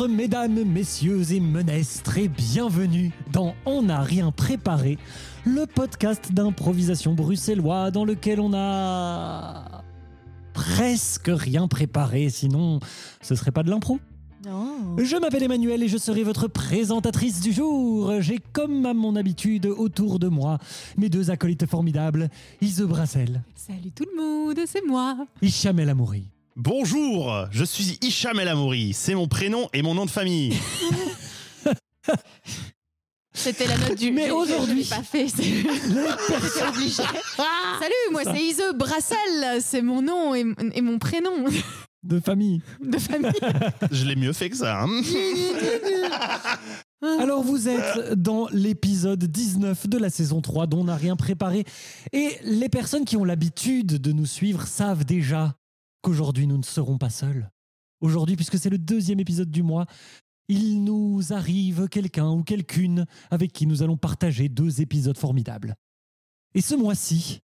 Bonjour mesdames, messieurs et menestres et bienvenue dans On n'a rien préparé, le podcast d'improvisation bruxellois dans lequel on a presque rien préparé, sinon ce serait pas de l'impro. Non. Je m'appelle Emmanuel et je serai votre présentatrice du jour. J'ai comme à mon habitude autour de moi mes deux acolytes formidables, Ise Brassel, Salut tout le monde, c'est moi. Hicham El Amouri. Bonjour, je suis Hicham El Amouri, c'est mon prénom et mon nom de famille. C'était la note du. Mais aujourd'hui- pas fait. c'est- J'étais obligée. Salut, moi c'est Ise Brassel, c'est mon nom et, et mon prénom De famille. de famille. Je l'ai mieux fait que ça. hein. Alors vous êtes dans l'épisode 19 de la saison 3 dont on n'a rien préparé. Et les personnes qui ont l'habitude de nous suivre savent déjà qu'aujourd'hui nous ne serons pas seuls. Aujourd'hui, puisque c'est le deuxième épisode du mois, il nous arrive quelqu'un ou quelqu'une avec qui nous allons partager deux épisodes formidables. Et ce mois-ci,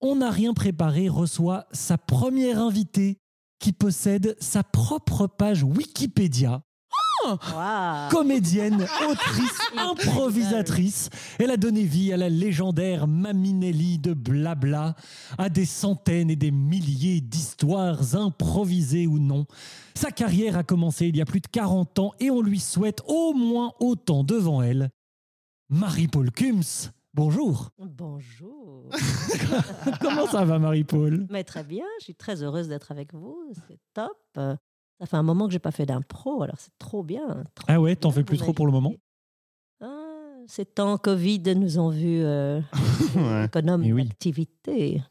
on n'a rien préparé reçoit sa première invitée qui possède sa propre page Wikipédia Comédienne, autrice, improvisatrice. Elle a donné vie à la légendaire Maminelli de Blabla, à des centaines et des milliers d'histoires improvisées ou non. Sa carrière a commencé il y a plus de 40 ans et on lui souhaite au moins autant devant elle. Marie-Paul Kums, bonjour. Bonjour. Comment ça va Marie-Paul? Mais très bien, je suis très heureuse d'être avec vous. C'est top. Ça fait un moment que j'ai pas fait d'impro, alors c'est trop bien. trop Ah ouais, t'en fais plus trop pour le moment? Ah, Ces temps Covid nous ont vu euh, Ouais. économes Eh oui. d'activité.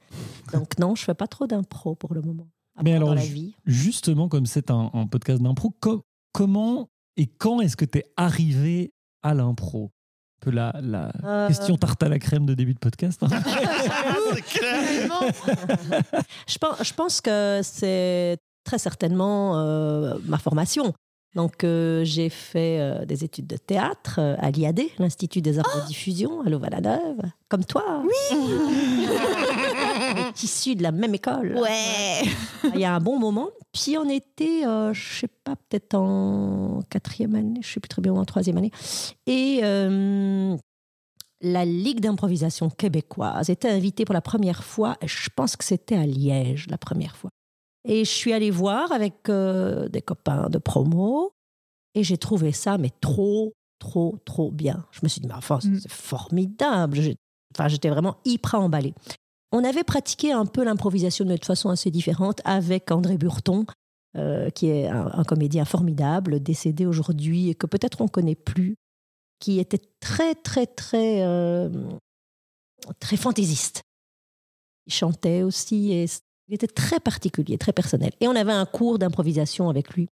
Donc non, je fais pas trop d'impro pour le moment. Mais alors, dans la je- vie. Justement, comme c'est un, un podcast d'impro, co- comment et quand est-ce que tu es arrivé à l'impro? Un peu la, la Euh, question tarte à la crème de début de podcast. hein. Clair. Je pense, je pense que c'est très certainement euh, ma formation. Donc, euh, j'ai fait euh, des études de théâtre à l'IAD, l'Institut des arts de diffusion, à Louvain-la-Neuve, comme toi. Oui issus de la même école. Ouais. Il y a un bon moment. Puis, on était, euh, je sais pas, peut-être en quatrième année, je sais plus très bien, ou en troisième année. Et la Ligue d'improvisation québécoise était invitée pour la première fois, et je pense que c'était à Liège la première fois. Et je suis allée voir avec euh, des copains de promo, et j'ai trouvé ça, mais trop, trop, trop bien. Je me suis dit, mais enfin, c'est Mm. c'est formidable. Enfin, j'étais vraiment hyper emballée. On avait pratiqué un peu l'improvisation mais de façon assez différente avec André Burton, euh, qui est un, un comédien formidable, décédé aujourd'hui et que peut-être on connaît plus, qui était très, très, très, euh, très fantaisiste. Il chantait aussi et il était très particulier, très personnel. Et on avait un cours d'improvisation avec lui.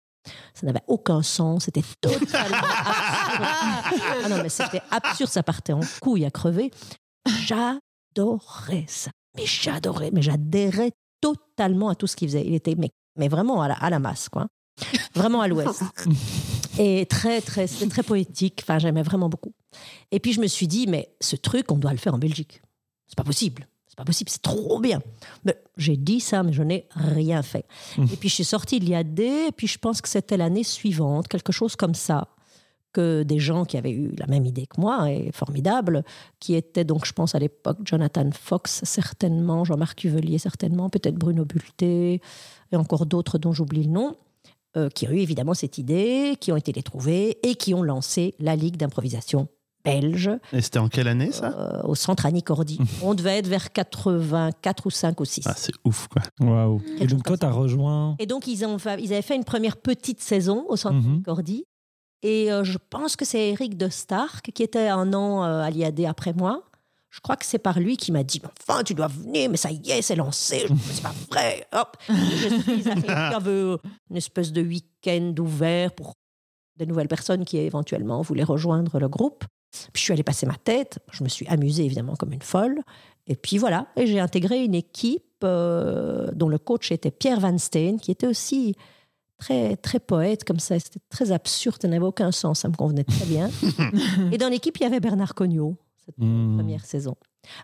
Ça n'avait aucun sens, c'était totalement absurde. Ah non, mais c'était absurde, ça partait en couille à crever. J'adorais ça. Mais j'adorais, mais j'adhérais totalement à tout ce qu'il faisait. Il était, mais, mais vraiment à la, à la masse, quoi. Vraiment à l'ouest. Et très, très, c'était très poétique. Enfin, j'aimais vraiment beaucoup. Et puis, je me suis dit, mais ce truc, on doit le faire en Belgique. C'est pas possible. C'est pas possible, c'est trop bien. Mais j'ai dit ça, mais je n'ai rien fait. Et puis, je suis sortie de l'IAD, et puis je pense que c'était l'année suivante, quelque chose comme ça, que des gens qui avaient eu la même idée que moi, et formidable, qui étaient donc, je pense, à l'époque, Jonathan Fox, certainement, Jean-Marc Cuvelier, certainement, peut-être Bruno Bulté, et encore d'autres dont j'oublie le nom, euh, qui ont eu évidemment cette idée, qui ont été les trouver, et qui ont lancé la Ligue d'improvisation belge Et c'était en quelle année ça euh, au centre Annie Cordy. On devait être vers 84 ou 5 ou 6. Ah, c'est ouf quoi. Waouh. Et donc toi, tu as rejoint. Et donc, ils, ont ils avaient fait une première petite saison au centre. Cordy. Et euh, je pense que c'est Eric de Stark, qui était un an euh, à l'IAD après moi. Je crois que c'est par lui qui m'a dit Mais Enfin, tu dois venir, mais ça y est, c'est lancé. Je dis, Mais c'est pas vrai. Hop. Je suis avait une espèce de week-end ouvert pour de nouvelles personnes qui éventuellement voulaient rejoindre le groupe. Puis je suis allée passer ma tête. Je me suis amusée évidemment comme une folle. Et puis voilà. Et j'ai intégré une équipe euh, dont le coach était Pierre Van Steen, qui était aussi très, très poète comme ça. C'était très absurde, ça n'avait aucun sens, ça me convenait très bien. et dans l'équipe, il y avait Bernard Cognot, cette Hmm. première saison.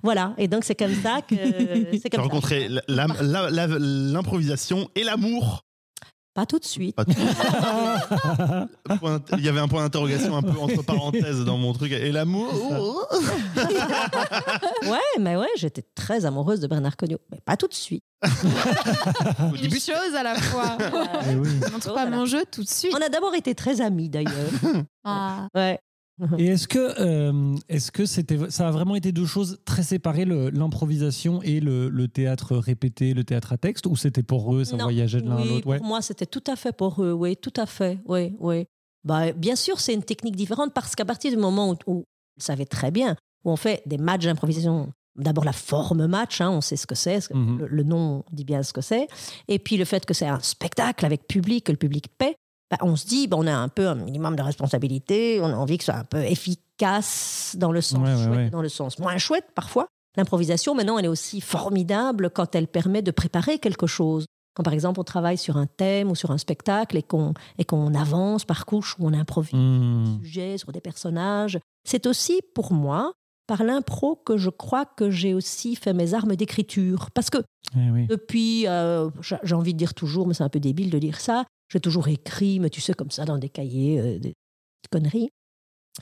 Voilà, et donc c'est comme ça que. comme ça. rencontré l'improvisation et l'amour Pas tout de suite. Pas tout- Point- Il y avait un point d'interrogation un peu entre parenthèses dans mon truc. Et l'amour Ouais, mais ouais, j'étais très amoureuse de Bernard Cognot. Mais pas tout de suite. au Une début, chose à la fois. Oui. Je montre pas mon jeu tout de suite. On a d'abord été très amis d'ailleurs. Ah. Ouais. Et est-ce que, euh, est-ce que c'était, ça a vraiment été deux choses très séparées, l'improvisation et le, le théâtre répété, le théâtre à texte, ou c'était pour eux, ça Non. voyageait de l'un à l'autre? Ouais. Pour moi, c'était tout à fait pour eux. Oui, tout à fait. Oui, oui. Bah, bien sûr, c'est une technique différente parce qu'à partir du moment où, où le savez très bien, où on fait des matchs d'improvisation, d'abord la forme match, hein, on sait ce que c'est, Mhm. le, le nom dit bien ce que c'est, et puis le fait que c'est un spectacle avec public, que le public paie, bah, on se dit, bah, on a un peu un minimum de responsabilité, on a envie que ce soit un peu efficace dans le sens Ouais, ouais, chouette, ouais. dans le sens moins chouette parfois. L'improvisation, maintenant, elle est aussi formidable quand elle permet de préparer quelque chose. Quand par exemple on travaille sur un thème ou sur un spectacle et qu'on et qu'on avance par couche où on improvise Hmm. des sujets, sur des personnages, c'est aussi pour moi par l'impro que je crois que j'ai aussi fait mes armes d'écriture. Parce que Eh oui. depuis, euh, j'ai envie de dire toujours, mais c'est un peu débile de dire ça, j'ai toujours écrit, mais tu sais, comme ça, dans des cahiers, euh, des conneries.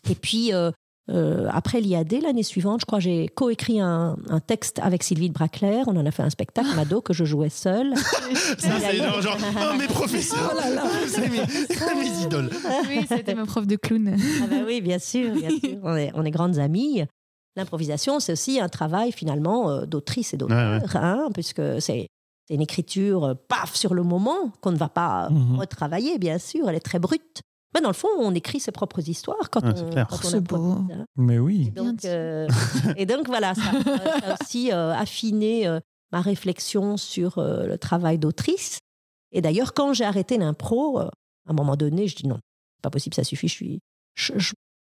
Et puis, euh, euh, après l'IAD, l'année suivante, je crois, j'ai coécrit un, un texte avec Sylvie de Braclair. On en a fait un spectacle, Mado, que je jouais seule. ça, c'est genre, genre, oh, mes professeurs, c'est mes, mes idoles. Oui, c'était ma prof de clown. Ah ben oui, bien sûr, bien sûr. On est, on est grandes amies. L'improvisation, c'est aussi un travail finalement d'autrice et d'auteur, Ouais, hein, puisque c'est c'est une écriture euh, paf sur le moment qu'on ne va pas Mhm. retravailler, bien sûr. Elle est très brute. Mais dans le fond, on écrit ses propres histoires quand c'est on, clair. quand Oh, on c'est beau. hein. Mais Et oui. Bien donc, euh, et donc voilà, ça, euh, ça a aussi euh, affiné euh, ma réflexion sur euh, le travail d'autrice. Et d'ailleurs, quand j'ai arrêté l'impro, euh, à un moment donné, je dis non, pas possible, ça suffit. Je suis, je- je-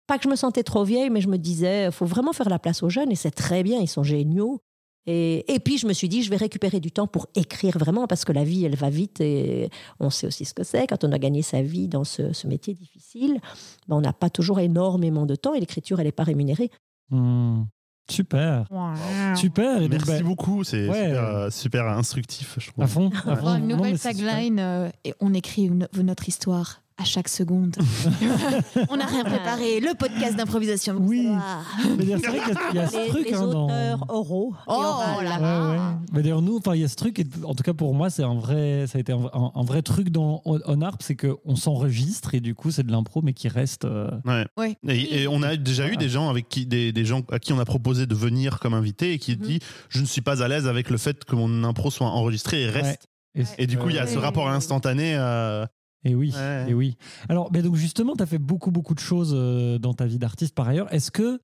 pas que je me sentais trop vieille, mais je me disais, faut vraiment faire la place aux jeunes et c'est très bien, ils sont géniaux. Et, et puis je me suis dit, je vais récupérer du temps pour écrire vraiment parce que la vie, elle va vite et on sait aussi ce que c'est. Quand on a gagné sa vie dans ce, ce métier difficile, ben, on n'a pas toujours énormément de temps et l'écriture, elle n'est pas rémunérée. Hmm. Super. Super. Et Merci bah, beaucoup, c'est Ouais. super, euh, super instructif, je trouve. à fond. à Oh, fond. une nouvelle tagline euh, et on écrit une- notre histoire à chaque seconde. on n'a rien préparé. Le podcast d'improvisation. Oui. c'est vrai qu'il y a- il y a ce les, truc les hein, dans- auteurs oraux. et Oh là Ouais, là. ouais. Mais d'ailleurs, nous, enfin, il y a ce truc, et en tout cas pour moi, c'est un vrai, ça a été un, un- un vrai truc dans On On Harp, c'est qu'on s'enregistre et du coup, c'est de l'impro, mais qui reste. euh, Ouais. Ouais. Et, et on a déjà eu des gens avec qui, des, des gens à qui on a proposé de venir comme invité et qui Mhm. dit je ne suis pas à l'aise avec le fait que mon impro soit enregistré et reste. et, Et du coup, il y a ce rapport instantané. euh, Et oui, Ouais. et oui. Alors, donc justement, tu as fait beaucoup, beaucoup de choses euh, dans ta vie d'artiste par ailleurs. Est-ce que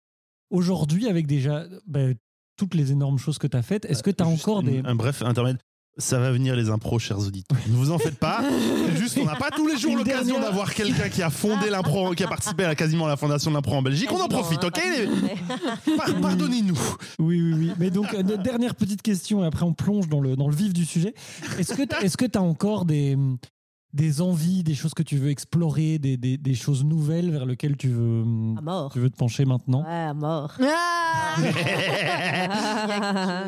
aujourd'hui, avec déjà ben, toutes les énormes choses que tu as faites, est-ce que tu as juste encore des. Un bref intermède. Ça va venir les impros, chers auditeurs. Ne vous en faites pas. C'est juste, on n'a pas tous les jours l'occasion dernière- d'avoir quelqu'un qui a fondé l'impro, qui a participé à quasiment à la fondation de l'impro en Belgique. On en profite, ok Pardonnez-nous. Oui, oui, oui. Mais donc, euh, notre dernière petite question, et après on plonge dans le, dans le vif du sujet. Est-ce que tu as encore des, des envies, des choses que tu veux explorer, des, des, des choses nouvelles vers lesquelles tu veux, À mort. tu veux te pencher maintenant Ouais, à mort. Ah Il y a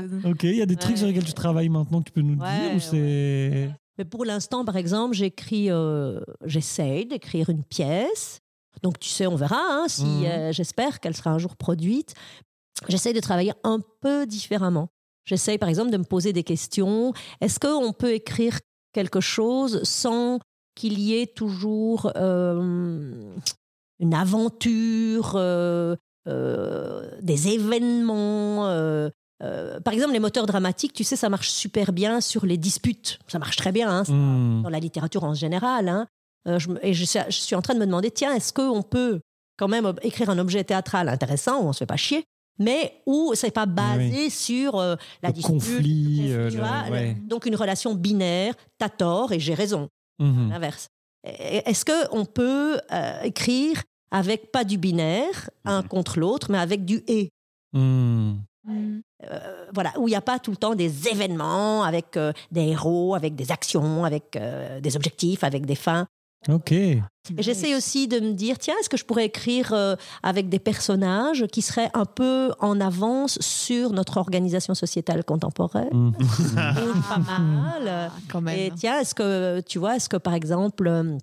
quelque chose. Ok, il y a des trucs Ouais. sur lesquels tu travailles maintenant que tu peux nous Ouais, dire ou c'est. Mais pour l'instant, par exemple, j'écris, euh, j'essaye d'écrire une pièce. Donc, tu sais, on verra hein, si Mhm. euh, j'espère qu'elle sera un jour produite. J'essaye de travailler un peu différemment. J'essaye, par exemple, de me poser des questions. Est-ce qu'on peut écrire quelque chose sans qu'il y ait toujours euh, une aventure, euh, euh, des événements par exemple, les moteurs dramatiques, tu sais, ça marche super bien sur les disputes. Ça marche très bien hein, ça, Hmm. dans la littérature en général. hein. Je, et je, suis- je suis en train de me demander, tiens, est-ce qu'on peut quand même écrire un objet théâtral intéressant où on se fait pas chier, mais où c'est pas basé sur euh, la Le dispute, conflit, le- euh, tu le- vois, le- ouais. donc une relation binaire, t'as tort et j'ai raison Mhm. l'inverse. Est-ce qu'on peut euh, écrire avec pas du binaire, un contre l'autre, mais avec du et? Hmm. euh, voilà, où il n'y a pas tout le temps des événements avec euh, des héros, avec des actions, avec euh, des objectifs, avec des fins. Ok. J'essaie aussi de me dire, tiens, est-ce que je pourrais écrire euh, avec des personnages qui seraient un peu en avance sur notre organisation sociétale contemporaine? Mm. Donc, Pas mal. Ah, quand même. Et tiens, est-ce que tu vois, est-ce que par exemple, euh,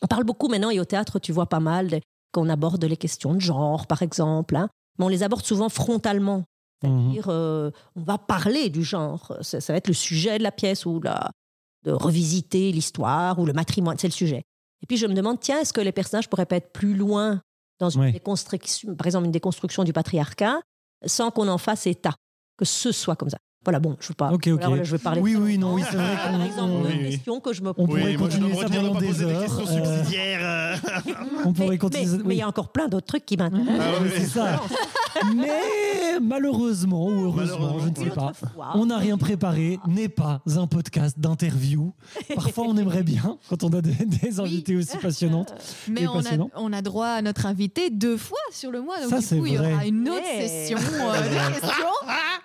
on parle beaucoup maintenant et au théâtre, tu vois pas mal qu'on aborde les questions de genre, par exemple, hein, mais on les aborde souvent frontalement. Mhm. C'est-à-dire, euh, on va parler du genre. Ça, ça va être le sujet de la pièce ou la, de revisiter l'histoire ou le matrimoine, c'est le sujet. Et puis je me demande, tiens, est-ce que les personnages pourraient pas être plus loin dans une Ouais. déconstruction, par exemple une déconstruction du patriarcat, sans qu'on en fasse état, que ce soit comme ça? Voilà, bon, je veux pas. Ok, ok. voilà, je vais parler. Oui, oui, non, oui, c'est vrai Par qu'on- exemple, on- une oui, oui. question que je me On pose. pourrait moi, je continuer me ça de pendant pas des poser des heures. questions euh, subsidiaires. euh. on pourrait mais, continuer. mais- oui. il y a encore plein d'autres trucs qui m'intéressent. Ah Oui, oui. c'est ça. Mais malheureusement ou heureusement, je ne sais pas. On n'a rien préparé, n'est pas un podcast d'interview. Parfois, on aimerait bien quand on a des, des invités aussi passionnantes. Mais on a, passionnant. on a droit à notre invité deux fois sur le mois. Donc Ça, du c'est coup, il y vrai. aura une autre session euh, de questions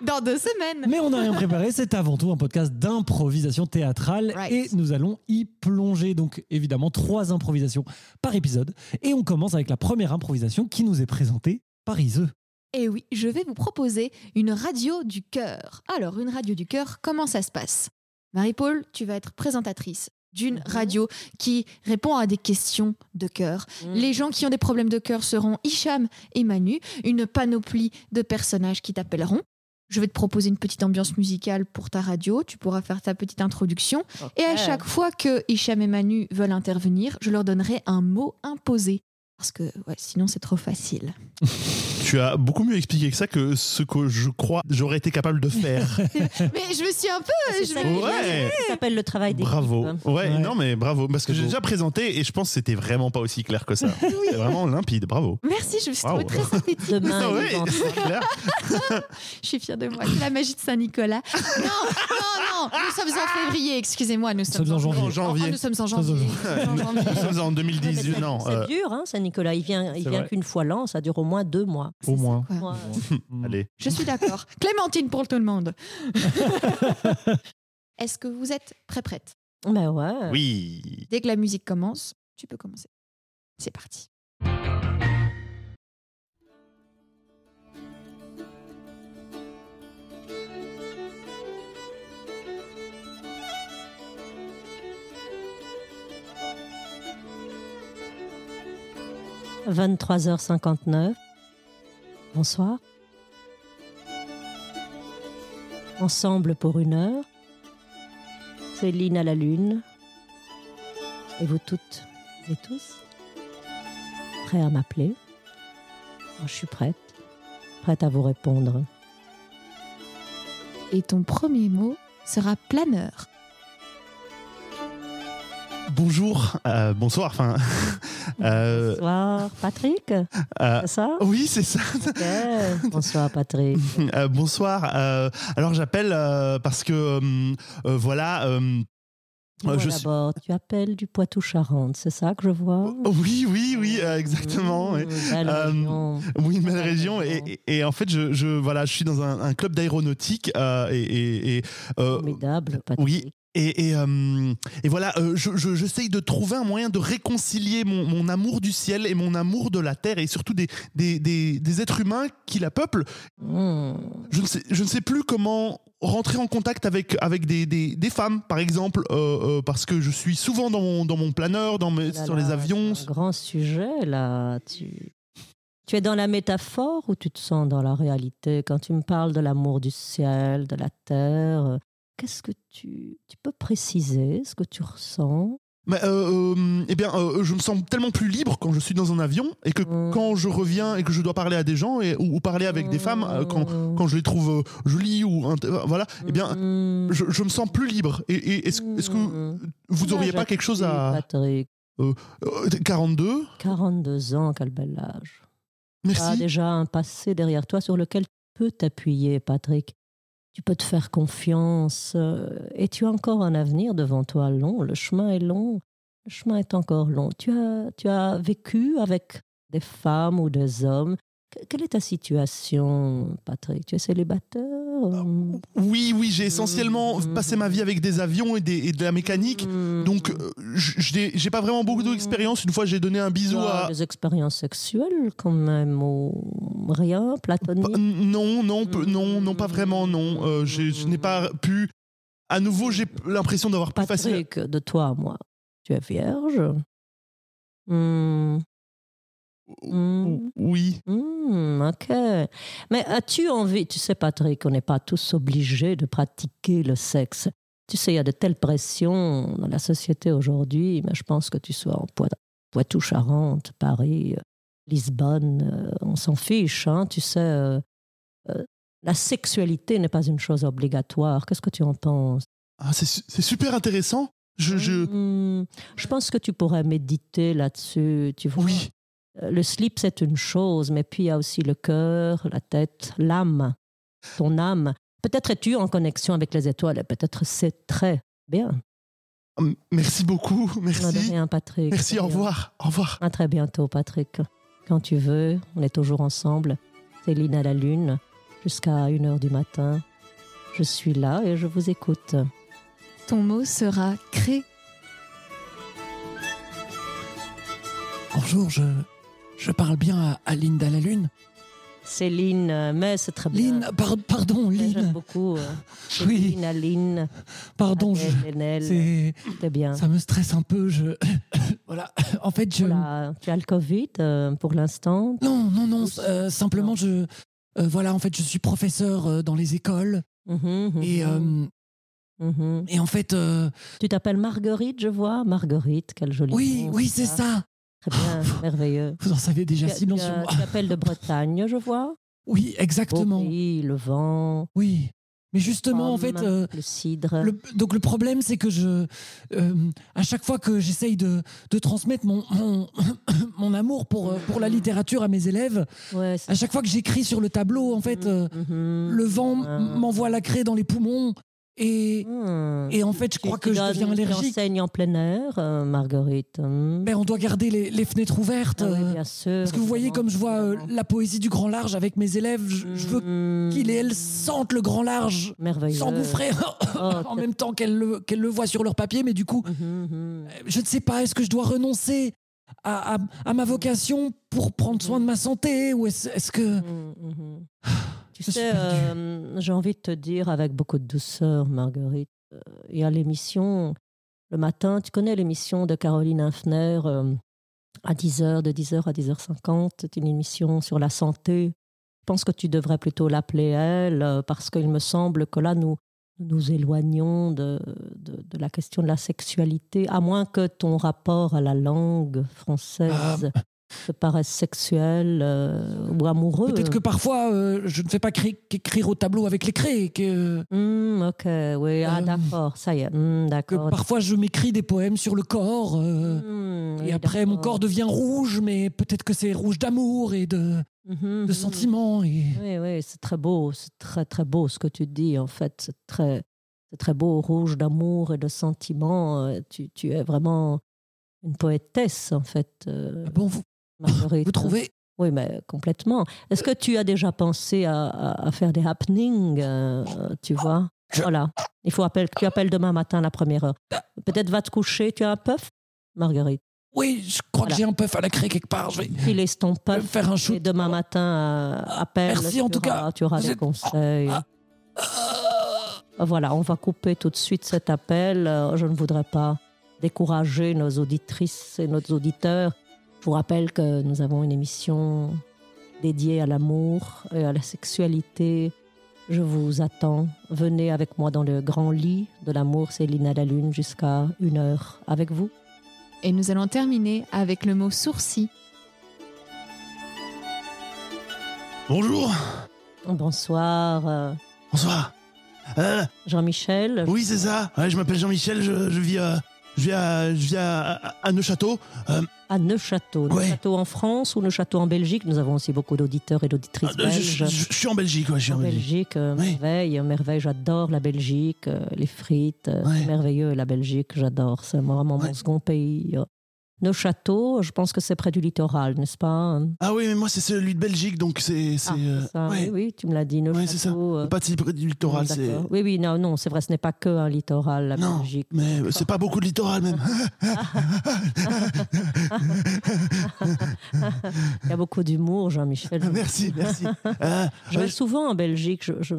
dans deux semaines. Mais on n'a rien préparé, c'est avant tout un podcast d'improvisation théâtrale Right. et nous allons y plonger. Donc évidemment, trois improvisations par épisode. Et on commence avec la première improvisation qui nous est présentée par Iseux. Et oui, je vais vous proposer une radio du cœur. Alors, une radio du cœur, comment ça se passe? Marie-Paul, tu vas être présentatrice d'une Mhm. radio qui répond à des questions de cœur. Mm. Les gens qui ont des problèmes de cœur seront Hicham et Manu, une panoplie de personnages qui t'appelleront. Je vais te proposer une petite ambiance musicale pour ta radio, tu pourras faire ta petite introduction. Et à chaque fois que Hicham et Manu veulent intervenir, je leur donnerai un mot imposé. Parce que ouais, sinon c'est trop facile. Tu as beaucoup mieux expliqué que ça que ce que je crois j'aurais été capable de faire. Mais je me suis un peu... C'est je ça me- Ouais. Ça s'appelle le travail d'équipe. Bravo. Ouais, Ouais. non mais bravo parce que j'ai déjà présenté et je pense que c'était vraiment pas aussi clair que ça. C'est vraiment limpide, bravo. Merci, je me suis trouvée très synthétique. Demain, Ah ouais. Je suis fière de moi. C'est la magie de Saint-Nicolas. Non, non, non. Nous sommes en février, excusez-moi. Nous sommes sommes en janvier. En janvier. Oh, nous sommes en janvier. Nous sommes en janvier. Nous sommes en Ouais, mais 2018, c'est- non. C'est euh, dur, hein, Saint-Nicolas. Il vient, il vient qu'une fois l'an. Ça dure au moins deux mois. Au moins. Ouais. allez. Je suis d'accord. Clémentine pour tout le monde. Est-ce que vous êtes prêt prête Ben ouais. Oui. Dès que la musique commence, tu peux commencer. C'est parti. – 23h59. Bonsoir. Ensemble pour une heure. Céline à la lune. Et vous toutes et tous Prêts à m'appeler Je suis prête. Prête à vous répondre. Et ton premier mot sera planeur. Bonjour, euh, bonsoir. Enfin, euh, Bonsoir, Patrick euh, C'est ça oui, c'est ça. Bonsoir, Patrick. Euh, bonsoir. alors j'appelle parce que voilà. je suis- tu appelles du Poitou-Charentes, c'est ça que je vois Oui, oui, oui, euh, exactement. Mmh, belle Euh. Oui, une belle région. Et, et- et en fait, je, je- voilà, je suis dans un, un club d'aéronautique euh, et, et- Formidable, Patrick. oui. Et, et, euh, et voilà, euh, je- je- j'essaye de trouver un moyen de réconcilier mon, mon amour du ciel et mon amour de la terre et surtout des, des, des- des êtres humains qui la peuplent. Mmh. Je ne sais, je ne sais plus comment rentrer en contact avec, avec des, des- des femmes, par exemple, euh, euh, parce que je suis souvent dans mon, dans mon planeur, dans mes, Oh là sur là, les avions. c'est Un grand sujet, là. Tu... tu es dans la métaphore ou tu te sens dans la réalité? Quand tu me parles de l'amour du ciel, de la terre, qu'est-ce que tu... Tu peux préciser ce que tu ressens? Mais, euh, euh, eh bien, euh, je me sens tellement plus libre quand je suis dans un avion et que Mm. quand je reviens et que je dois parler à des gens et, ou, ou parler avec des femmes, quand, Mmh. quand je les trouve jolies ou voilà, eh bien, Mmh. je, je me sens plus libre. Et, et est-ce que Mmh. vous Quel auriez âge pas quelque chose à Patrick, euh, 42 42 ans, quel bel âge. Tu as Merci. déjà un passé derrière toi sur lequel tu peux t'appuyer, Patrick. Tu peux te faire confiance euh, et tu as encore un avenir devant toi long. Le chemin est long. Le chemin est encore long. Tu as, tu as vécu avec des femmes ou des hommes Quelle est ta situation, Patrick? Tu es célibataire ou- Oui, oui, j'ai essentiellement Mhm. passé ma vie avec des avions et, des- et de la mécanique. Hmm. Donc, euh, je- je n'ai- j'ai pas vraiment beaucoup d'expérience. Une fois, j'ai donné un Tu bisou as à. des expériences sexuelles quand même ou rien, platonique Bah, non, non, peu- non, non, pas vraiment, non. Euh, je n'ai pas pu. À nouveau, j'ai l'impression d'avoir plus facile. Patrick, de toi à moi, tu es vierge Hmm, Oui. hmm, ok. Mais as-tu envie, tu sais Patrick, on n'est pas tous obligés de pratiquer le sexe. Tu sais, il y a de telles pressions dans la société aujourd'hui, mais je pense que tu sois en Poi- Poitou-Charentes, Paris, euh, Lisbonne, euh, on s'en fiche, hein, tu sais. euh, euh, la sexualité n'est pas une chose obligatoire. Qu'est-ce que tu en penses? Ah, c'est su- c'est super intéressant. Je, je... Hmm, je pense que tu pourrais méditer là-dessus. Tu vois. Oui. Euh, Le slip, c'est une chose, mais puis il y a aussi le cœur, la tête, l'âme, ton âme. Peut-être es-tu en connexion avec les étoiles, et peut-être c'est très bien. Hum, Merci beaucoup. De Merci. rien, Patrick. Merci, De au revoir. Au revoir. À très bientôt, Patrick. Quand tu veux, on est toujours ensemble. Céline à la lune, jusqu'à 1h du matin. Je suis là et je vous écoute. Ton mot sera cré. Bonjour, je, je parle bien à, à Linda la Lune. Céline, euh, mais c'est très bien. Lynn, par- pardon, Mais J'aime Lynn. beaucoup. euh, Oui. Céline, Aline, Pardon, je, Adèle, c'est, c'est bien. ça me stresse un peu. Je, voilà. En fait, je. Voilà, tu as le Covid euh, pour l'instant. Non, non, non. euh, simplement, je. voilà, en fait, je suis professeur dans les écoles. Mhm, mhm, Et, mhm. et en fait. Tu t'appelles Marguerite, je vois. Marguerite, quel joli oui, nom, oui, c'est ça. Très bien, merveilleux. Vous en savez déjà si long sur moi. de Bretagne, je vois. Oui, exactement. pays, le vent, Oui. Mais justement, en fait. euh, le cidre. Le- donc le problème, c'est que je, euh, à chaque fois que j'essaye de, de transmettre mon, mon, mon amour pour, euh, pour la littérature à mes élèves, Ouais, à chaque fois que j'écris sur le tableau, en fait, euh, Mhm. le vent Ah. m'envoie la craie dans les poumons. Et, Hmm. et en fait, je Tu- crois tu que je deviens Tu allergique. enseignes en plein air, euh, Marguerite. hmm. Mais on doit garder les, les fenêtres ouvertes. Ah oui, euh, bien sûr. parce que vous voyez, comme je vois euh, la poésie du grand large avec mes élèves, je, je veux Hmm. qu'ils et elles sentent le grand large s'engouffrer Oh, en même temps qu'elles le, le voient sur leur papier. Mais du coup, Mhm, mhm. je ne sais pas, est-ce que je dois renoncer à, à- à ma vocation pour prendre soin de ma santé ou est-ce est-ce que... Tu sais, euh, j'ai envie de te dire avec beaucoup de douceur, Marguerite, euh, il y a l'émission le matin, tu connais l'émission de Caroline Infner euh, à 10h, de 10h à 10h50, c'est une émission sur la santé. Je pense que tu devrais plutôt l'appeler elle, parce qu'il me semble que là, nous nous éloignons de, de, de la question de la sexualité, à moins que ton rapport à la langue française te paraisse sexuel euh, ou amoureux. Peut-être que parfois, euh, je ne fais pas qu'écrire au tableau avec les craies, que, Hmm, ok, oui, ah Euh, d'accord, ça y est, que d'accord. parfois je m'écris des poèmes sur le corps. euh, Hmm, et après, mon corps devient rouge, mais peut-être que c'est rouge d'amour et de, Mhm, de mhm. sentiments. Et... Oui, oui, c'est très beau, c'est très très beau ce que tu dis en fait, c'est très, c'est très beau, rouge d'amour et de sentiments. Tu, tu es vraiment une poétesse en fait, Ah bon, vous, Marguerite. vous trouvez Oui, mais complètement. Est-ce que tu as déjà pensé à, à- à faire des happenings, euh, tu vois? Je- Voilà. Il faut appeler, tu appelles demain matin à la première heure. Peut-être va te coucher. Tu as un puff, Marguerite Oui, je crois Voilà. que j'ai un puff à la craie quelque part. Je vais Il laisse ton puff. faire un Et shoot. demain matin, euh, appelle. Merci, en tout cas. Tu auras Vous des êtes- conseils. Ah. Voilà, on va couper tout de suite cet appel. Euh, Je ne voudrais pas décourager nos auditrices et nos auditeurs. Je vous rappelle que nous avons une émission dédiée à l'amour et à la sexualité. Je vous attends. Venez avec moi dans le grand lit de l'amour, Céline à la lune, jusqu'à une heure avec vous. Et nous allons terminer avec le mot sourcil. Bonjour. Bonsoir, euh, Bonsoir. Euh, Jean-Michel. oui, c'est ça. Ouais, je m'appelle Jean-Michel. Je, je vis, à, je vis, à, je vis à, à- à Neuchâteau. Euh, À Neuchâteau. Neuchâteau en France ou Neuchâteau en Belgique Nous avons aussi beaucoup d'auditeurs et d'auditrices je, je- belges. je suis en Belgique. Ouais, je suis en En Belgique. Belgique, euh, merveille, merveille, j'adore la Belgique, euh, les frites, euh, merveilleux la Belgique, j'adore, c'est vraiment mon second pays. Nos châteaux, je pense que c'est près du littoral, n'est-ce pas hein? Ah oui, mais moi, c'est celui de Belgique, donc c'est. c'est, Ah, euh, ouais. Oui, oui, tu me l'as dit. C'est ça. châteaux, euh, Pas si près du littoral, c'est. Oui, oui, non, non, c'est vrai, ce n'est pas que un littoral, la Non, Belgique. mais c'est pas beaucoup de littoral même. Il y a beaucoup d'humour, Jean-Michel. merci, merci. Euh, Je vais souvent en Belgique. Je, je-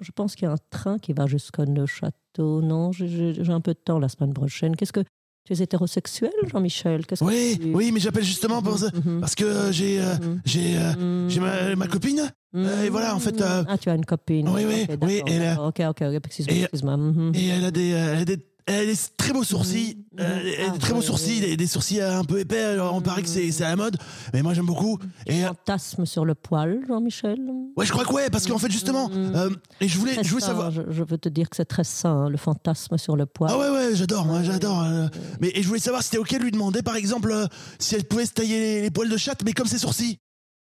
je- pense qu'il y a un train qui va jusqu'à Neuchâteau. Non, j'ai un peu de temps la semaine prochaine. Qu'est-ce que tu es hétérosexuel, Jean-Michel Qu'est-ce que oui, tu- oui, mais j'appelle justement pour ça. Mhm. Parce que j'ai euh, Mhm. j'ai euh, Mhm. j'ai ma, ma copine. euh, et voilà, en fait, euh, Ah, tu as une copine. oui, oui, Ok, oui, là- d'accord. Ok, ok. Excuse-moi. et- excuse-moi. Mhm. Et elle a des, euh, elle a des, elle a des très beaux sourcils. Mhm. euh, elle a Ah, des très beaux ouais, sourcils, ouais. des, des sourcils un peu épais. Alors, on paraît que c'est à la mode. Mais moi, j'aime beaucoup. Et euh, Fantasme sur le poil, Jean-Michel. ouais, je crois que ouais, parce qu'en fait, justement. Euh, et je voulais, je voulais sain, savoir. Je, je veux te dire que c'est très sain, le fantasme sur le poil. Ah ouais, ouais, j'adore, moi, j'adore. euh, mais et je voulais savoir si c'était OK de lui demander, par exemple, euh, si elle pouvait se tailler les, les poils de chatte, mais comme ses sourcils.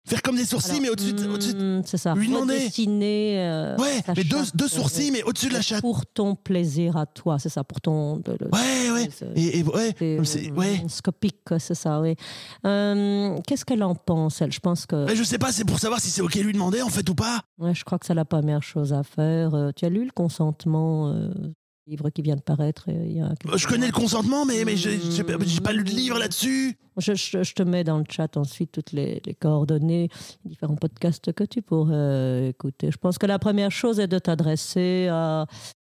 Faire comme des sourcils, Alors, mais au-dessus de- de- hmm, C'est ça. lui demander. Redessiner, euh, Ouais, mais deux, chatte, deux euh, sourcils, mais au-dessus de la chatte. Pour ton plaisir à toi, c'est ça, pour ton. de- de- Ouais, ouais. Et, et ouais, c'est, c'est- euh, ouais. Scopique, c'est ça, oui. Euh, Qu'est-ce qu'elle en pense, elle? Je pense que. Mais je sais pas, c'est pour savoir si c'est OK lui demander, en fait, ou pas. Ouais, je crois que c'est la première chose à faire. Euh, tu as lu le consentement, euh, livre qui vient de paraître euh, il y a quelques Je connais le consentement, mais, mais j'ai pas lu de livre là-dessus. Je, je- je te mets dans le chat ensuite toutes les, les coordonnées, les différents podcasts que tu pourrais euh, écouter. Je pense que la première chose est de t'adresser à,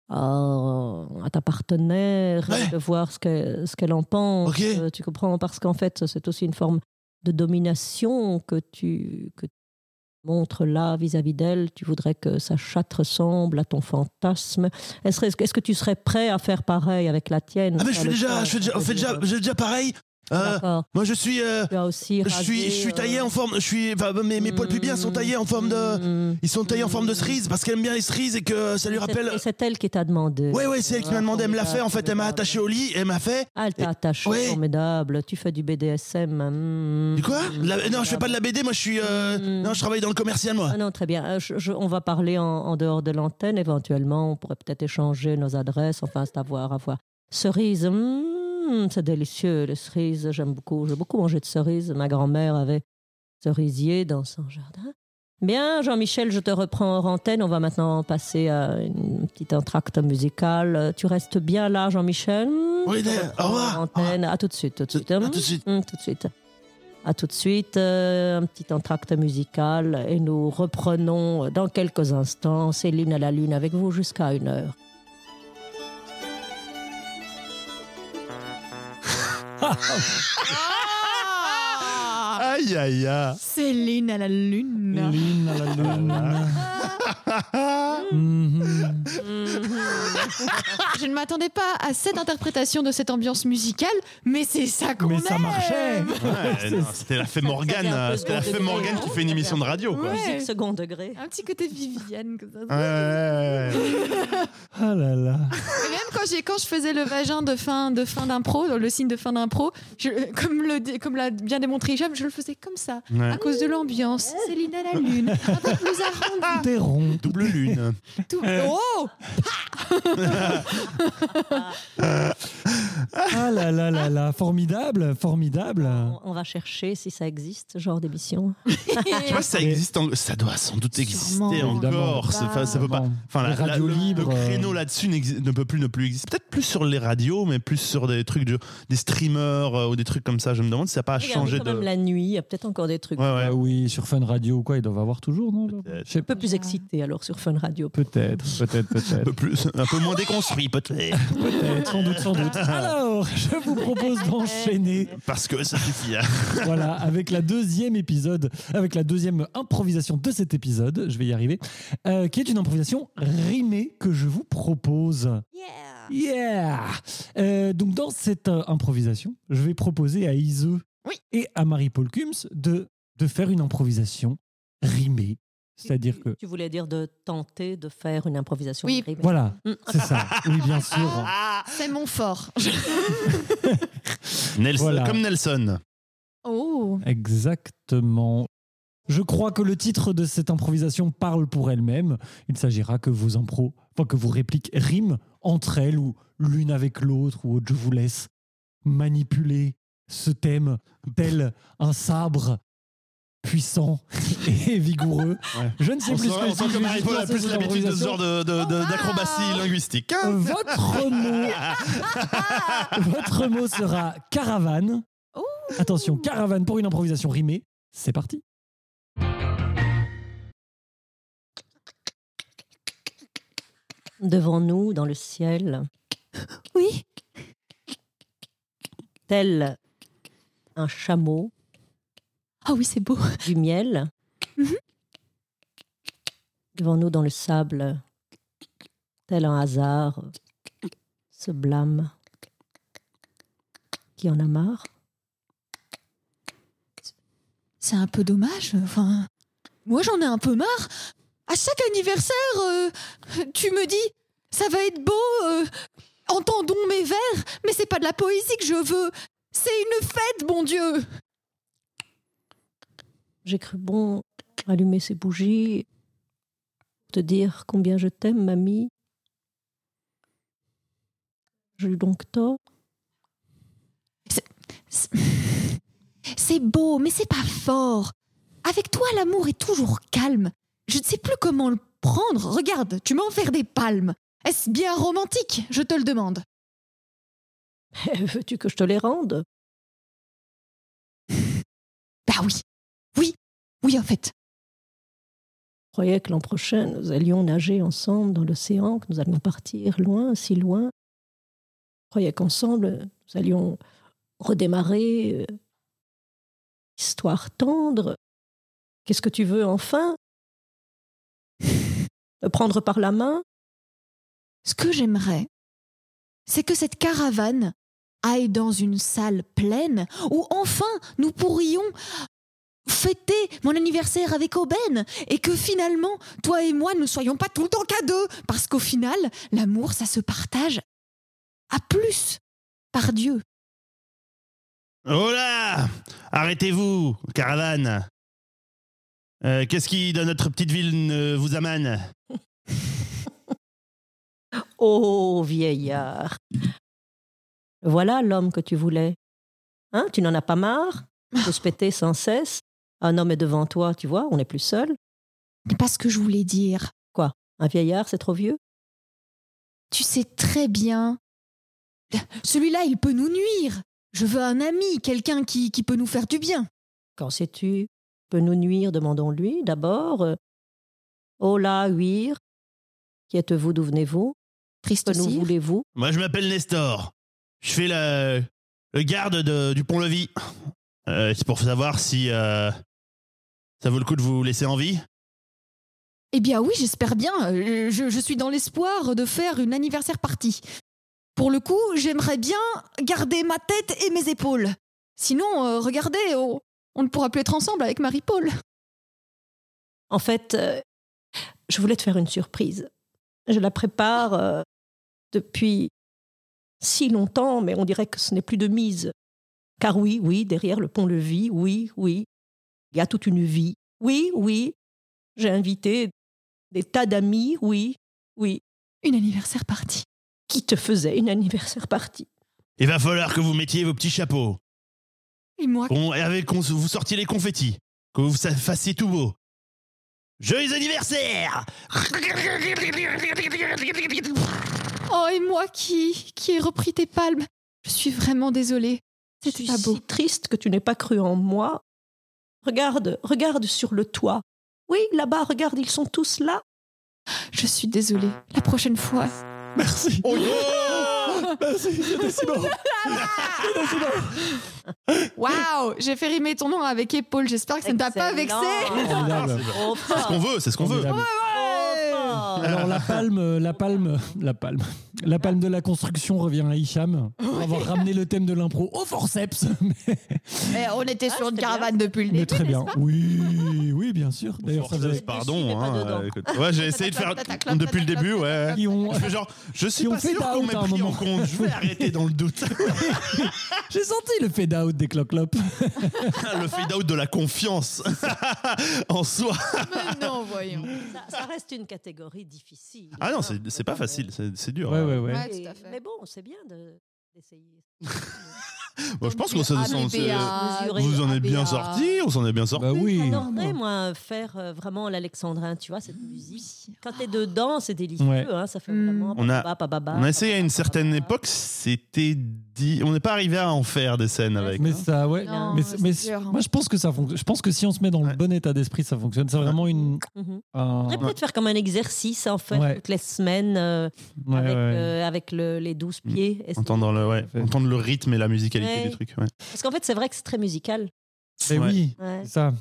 à, à ta partenaire, Ouais. de voir ce qu'elle ce qu'elle en pense. Tu comprends Parce qu'en fait, c'est aussi une forme de domination que tu, que tu montres là vis-à-vis d'elle. Tu voudrais que sa chatte ressemble à ton fantasme. Est-ce est-ce que tu serais prêt à faire pareil avec la tienne? Ah, mais je fais déjà, je fais déjà, je fait déjà, j'ai déjà pareil. Euh, D'accord. moi, je suis, euh, je suis, je suis taillé en forme, je suis, enfin, mes, mes poils pubiens sont taillés en forme de, de. ils sont taillés en forme de cerise parce qu'elle aime bien les cerises et que ça lui rappelle. C'est elle qui t'a demandé. Ouais, ouais, c'est elle qui m'a demandé, elle me l'a fait. En fait, elle m'a attaché au lit, elle m'a fait. Ah, elle t'a attaché, Ouais. formidable. Tu fais du BDSM. hmm. Du quoi? La- Non, je fais pas de la BD, moi, je suis, euh, Mm. non, je travaille dans le commercial, moi. Ah non, très bien. Euh, je- je- on va parler en, en dehors de l'antenne, éventuellement. On pourrait peut-être échanger nos adresses. Enfin, c'est à voir, à voir. Cerises, hmm, c'est délicieux, les cerises. J'aime beaucoup. J'ai beaucoup mangé de cerises. Ma grand-mère avait cerisier dans son jardin. Bien, Jean-Michel, je te reprends en antenne. On va maintenant passer à une petite entracte musicale. Tu restes bien là, Jean-Michel? Oui, au revoir. en Antenne. À tout de suite, tout de suite. À hein. tout de suite. Hum, tout de suite. À tout de suite, euh, un petit entracte musical et nous reprenons dans quelques instants Céline à la lune avec vous jusqu'à une heure. Aïe, aïe, aïe. Céline à la lune. Lune à la lune. Mhm. Je ne m'attendais pas à cette interprétation de cette ambiance musicale, mais c'est ça qu'on Mais ça marchait. Ouais, non, C'était la fée Morgane, Ça fait un peu euh, c'était la second fée degré. Morgane qui fait une émission de radio, quoi. Ouais. Musique second degré. Un petit côté Viviane comme ça. Ouais, ouais, ouais, ouais. Ah là là. Et même quand, j'ai, quand je faisais le vagin de fin, de fin d'impro, le signe de fin d'impro, je- comme, le, dé- comme l'a bien démontré Hicham, je le faisais comme ça, Ouais. à cause de l'ambiance. Céline à la lune, un peu plus arrondi. T'es rond. Double lune. Tout. Oh Ah là là là là. Formidable, formidable. On, on va chercher si ça existe, ce genre d'émission. Pas si ça existe, en- ça doit sans doute exister encore. Ça peut pas. Enfin, la- la- le, le euh, créneau là-dessus n'exi- ne peut plus ne plus exister. Peut-être plus sur les radios, mais plus sur des trucs de, des streamers euh, ou des trucs comme ça. Je me demande si ça n'a pas Regardez changé quand de. même la nuit, il y a peut-être encore des trucs Ouais, ouais. Ah oui, sur Fun Radio ou quoi, ils doivent avoir toujours, non un peu plus excités alors sur Fun Radio. Peut-être, peut-être, Un peut-être. peu, plus, un peu moins déconstruit, peut-être. Peut-être, sans doute, sans doute. Alors, je vous propose d'enchaîner Parce que ça suffit. hein. voilà, avec la deuxième épisode, avec la deuxième improvisation de cet épisode, je vais y arriver, euh, qui est une improvisation rimée que je vous propose. Yeah Euh, Donc dans cette euh, improvisation, je vais proposer à Ise Oui. et à Marie-Paul Kums de, de faire une improvisation rimée. C'est-à-dire Tu- que... Tu voulais dire de tenter de faire une improvisation. Oui. Voilà, Mm. c'est ça. Oui, bien sûr. C'est mon fort. Nelson, Voilà. Comme Nelson. Oh Exactement. Je crois que le titre de cette improvisation parle pour elle-même. Il s'agira que vos impros, enfin que vos répliques riment entre elles ou l'une avec l'autre ou autre. Je vous laisse manipuler ce thème tel un sabre puissant et vigoureux. Ouais. Je ne sais On plus sent, ce que on sent que Marie-Paul a plus l'habitude de ce genre de- de- de- d'acrobatie Ah. linguistique. hein. Votre mot, votre mot sera caravane. Oh. Attention, caravane pour une improvisation rimée. C'est parti. Devant nous, dans le ciel, Oui. tel un chameau, Ah oui, c'est beau. du miel. Mhm. Devant nous, dans le sable, tel un hasard, se blâme. Qui en a marre C'est un peu dommage. Enfin, moi j'en ai un peu marre. À chaque anniversaire, euh, tu me dis, ça va être beau. euh, entendons mes vers, mais c'est pas de la poésie que je veux. C'est une fête, bon Dieu. J'ai cru bon allumer ces bougies, te dire combien je t'aime, mamie. J'ai eu donc tort. C'est beau, mais c'est pas fort. Avec toi, l'amour est toujours calme. Je ne sais plus comment le prendre. Regarde, tu m'en faire des palmes. Est-ce bien romantique? Je te le demande. Veux-tu que je te les rende? Bah oui. Oui. En fait. Je croyais que l'an prochain, nous allions nager ensemble dans l'océan, que nous allions partir loin, si loin. Je croyais qu'ensemble, nous allions redémarrer. euh, histoire tendre. Qu'est-ce que tu veux enfin? Me prendre par la main? Ce que j'aimerais, c'est que cette caravane aille dans une salle pleine où enfin nous pourrions fêter mon anniversaire avec Aubaine et que finalement, toi et moi, ne soyons pas tout le temps qu'à deux. Parce qu'au final, l'amour, ça se partage à plus, par Dieu. Oh là! Arrêtez-vous, caravane. Euh, Qu'est-ce qui, dans notre petite ville, ne vous amène? Oh, vieillard. Voilà l'homme que tu voulais. Hein, tu n'en as pas marre de se péter sans cesse? Un homme est devant toi, tu vois, on n'est plus seul. C'est pas ce que je voulais dire. Un vieillard, c'est trop vieux? Tu sais très bien. Celui-là, il peut nous nuire. Je veux un ami, quelqu'un qui, qui peut nous faire du bien. Quand sais-tu? Peut nous nuire, demandons-lui d'abord. Euh, Oh là, huir Qui êtes-vous, d'où venez-vous? Triste Que nous voulez-vous? Moi, je m'appelle Nestor. Je fais le, le garde de- du pont-levis. Euh, C'est pour savoir si euh, ça vaut le coup de vous laisser en vie? Eh bien oui, j'espère bien. Euh, Je, je suis dans l'espoir de faire une anniversaire party. Pour le coup, j'aimerais bien garder ma tête et mes épaules. Sinon, euh, regardez, on, on ne pourra plus être ensemble avec Marie-Paul. En fait, euh, je voulais te faire une surprise. Je la prépare euh, depuis si longtemps, mais on dirait que ce n'est plus de mise. Car oui, oui, derrière le pont-levis, oui, oui, il y a toute une vie. Oui, oui, j'ai invité des tas d'amis, oui, oui, Une anniversaire party. qui te faisaient une anniversaire party. Il va falloir que vous mettiez vos petits chapeaux. Et moi? Qu'on- et avec, qu'on- vous sortiez les confettis. Que vous fassiez tout beau. Joyeux anniversaire Oh, et moi qui, qui ai repris tes palmes? Je suis vraiment désolée. Je C'était suis pas beau. si triste que tu n'aies pas cru en moi. Regarde, regarde sur le toit. Oui, là-bas, regarde, ils sont tous là. Je suis désolée. La prochaine fois. Merci. Oh Merci, c'était si beau. Waouh J'ai fait rimer ton nom avec épaule. J'espère que ça ne t'a pas vexé. Formidable. C'est ce qu'on veut, c'est ce qu'on veut. Alors la palme, la palme, la palme, la palme de la construction revient à Hicham. On va avoir ramené le thème de l'impro au forceps. Mais, on était sur une caravane depuis le mais début. très bien. Oui, oui, bien sûr. D'ailleurs, ça faisait. Pardon. Hein, euh, ouais, j'ai essayé de faire depuis le début, ouais. Qui ont- genre, je suis Qui pas fait sûr qu'on m'ait pris en moment. compte. Je vais arrêter dans le doute. J'ai senti le fade out des clock-clop. le fade out de la confiance en soi. Mais non, voyons. Ça, ça reste une catégorie difficile. Ah non, hein, c'est c'est pas facile, c'est c'est dur. Ouais, ouais, ouais. Ouais, tout à fait. Mais bon, c'est bien de- d'essayer. Bon, je pense qu'on s'en Ah, mesuré. vous en êtes bien sorti, on s'en est bien sorti. Bah oui. J'adorerais, moi, faire euh, vraiment l'alexandrin, tu vois, cette musique. Quand t'es dedans, c'est délicieux, Ouais. hein, ça fait Mm. vraiment... On a- On a essayé à une certaine époque, c'était dit, on n'est pas arrivé à en faire des scènes avec. Mais hein. ça, ouais. Non, mais c'est mais dur, hein. moi, je pense que ça fonctionne. Je pense que si on se met dans le Ouais. bon état d'esprit, ça fonctionne. C'est vraiment une. Un- On pourrait peut-être faire comme un exercice, en fait, Ouais. toutes les semaines, euh, Ouais, avec, ouais. euh, avec le- les douze pieds. Essayer- Entendre le, ouais, Fait. entendre le rythme et la musicalité Ouais. du truc. ouais. Parce qu'en fait, c'est vrai que c'est très musical. Mais Ouais. oui, Ouais. ça.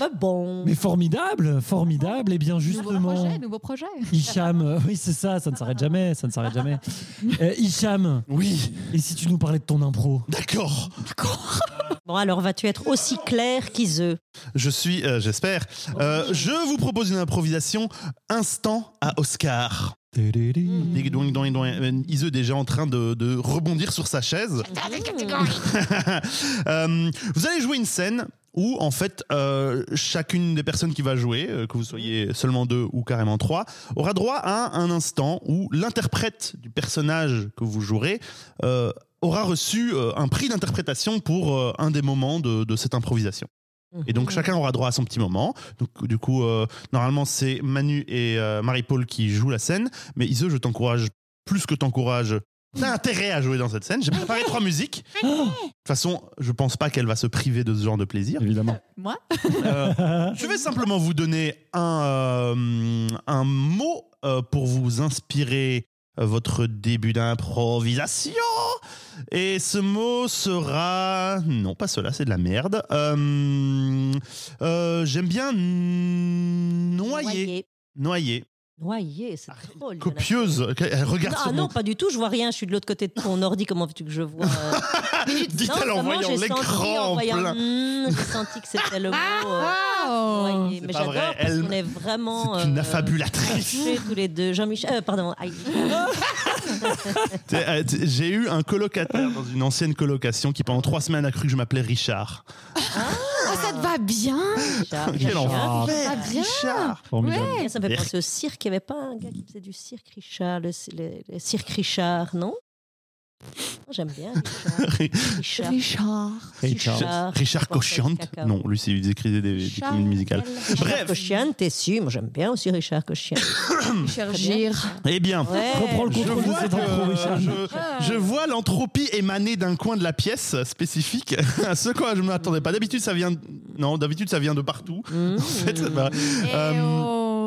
Bah bon. Mais formidable, formidable. Et bien Nouveau justement, projet, nouveau projet. Hicham, euh, oui c'est ça, ça ne s'arrête jamais, ça ne s'arrête jamais. Euh, Hicham, Oui, et si tu nous parlais de ton impro? D'accord. Bon, alors vas-tu être aussi clair qu'Iseux Je suis, euh, j'espère. Euh, je vous propose une improvisation instant à Oscar. Dong. Euh, est déjà en train de, de rebondir sur sa chaise. Euh, vous allez jouer une scène où, en fait, euh, chacune des personnes qui va jouer, euh, que vous soyez seulement deux ou carrément trois, aura droit à un instant où l'interprète du personnage que vous jouerez aura reçu un prix d'interprétation pour un des moments de, de cette improvisation. Et donc chacun aura droit à son petit moment. Donc du coup, euh, normalement c'est Manu et euh, Marie-Paul qui jouent la scène. Mais Ise, je t'encourage plus que t'encourage. T'as intérêt à jouer dans cette scène. J'ai préparé trois musiques. De toute façon, je pense pas qu'elle va se priver de ce genre de plaisir. Évidemment. Moi Euh, je vais simplement vous donner un, euh, un mot euh, pour vous inspirer votre début d'improvisation. Et ce mot sera... Non, pas cela, c'est de la merde. Euh, euh, J'aime bien noyer. Noyer. Noyer, c'est drôle. il y en a- Copieuse. Elle regarde Non, ah mon... non, pas du tout, je vois rien, je suis de l'autre côté de ton ordi, comment veux-tu que je vois euh, Dit-elle non, en voyant j'ai senti, l'écran en plein. hmm, j'ai senti que c'était le mot. euh, Oh. noyer. C'est Mais j'adore vrai, parce elle- qu'on est vraiment. C'est une euh, affabulatrice. touchés tous les deux. Jean-Michel. euh, pardon. euh, J'ai eu un colocataire dans une ancienne colocation qui pendant trois semaines a cru que je m'appelais Richard. Ah, ça te va bien Richard, Quel Richard. enfer, Ah, bien? Richard. Formidable. Ouais. Ça me fait penser au cirque. Il n'y avait pas un gars qui faisait du cirque Richard, le, le- le cirque Richard, non? J'aime bien Richard. Richard. Richard. Richard. Cochiante. Non, lui, c'est- il écrivait des, des comédies musicales. Richard Bref. Cochian, t'es sûr? Moi, j'aime bien aussi Richard Cochian. Richard. Gire. Eh bien, Ouais. Reprends le je contrôle de vois, que- je, je vois l'entropie émaner d'un coin de la pièce spécifique. à ce quoi je ne m'attendais pas. D'habitude, ça vient. Non, d'habitude, ça vient de partout. Mmh. En fait, bah, Euh, Eh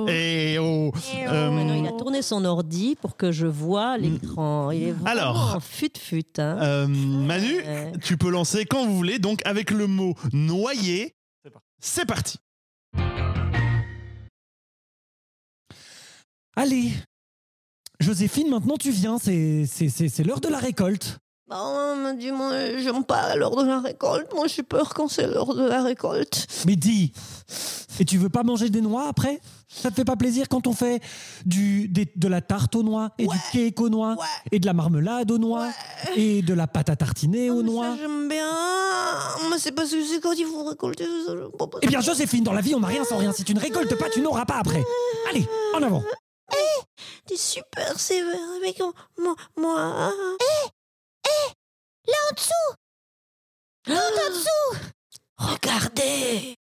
oh. et oh, euh, il a tourné son ordi pour que je vois l'écran. Il est vraiment Alors. en fut-fut. Hein. euh, Manu, Ouais. tu peux lancer quand vous voulez, donc avec le mot noyer. C'est parti. Allez, Joséphine, maintenant tu viens, c'est c'est- c'est- c'est l'heure de la récolte. Bon, mais dis-moi, j'aime pas l'heure de la récolte. Moi, j'ai peur quand c'est l'heure de la récolte. Mais dis, et tu veux pas manger des noix après? Ça te fait pas plaisir quand on fait du, des- de la tarte aux noix et du cake aux noix Ouais. et de la marmelade aux noix et de la pâte à tartiner aux noix ça, j'aime bien. Mais c'est parce que c'est quand il faut récolter. Eh bien, Joséphine, dans la vie, on n'a rien sans rien. Si tu ne récoltes pas, tu n'auras pas après. Allez, en avant. T'es super sévère avec moi. moi. Là en dessous. Là en dessous. Regardez.